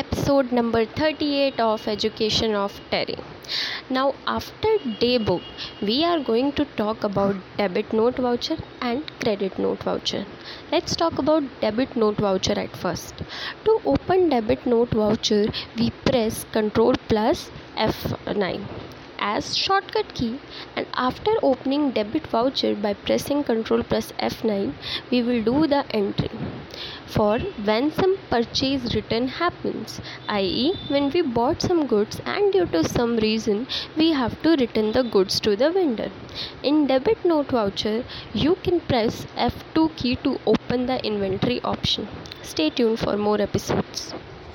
episode number 38 of Education of Terry. Now, after daybook, we are going to talk about debit note voucher and credit note voucher. Let's talk about debit note voucher at first. To open debit note voucher, we press Ctrl plus F9 as shortcut key and after opening debit voucher by pressing ctrl plus f9 we will do the entry for when some purchase return happens i.e when we bought some goods and due to some reason we have to return the goods to the vendor. In debit note voucher you can press f2 key to open the inventory option. Stay tuned for more episodes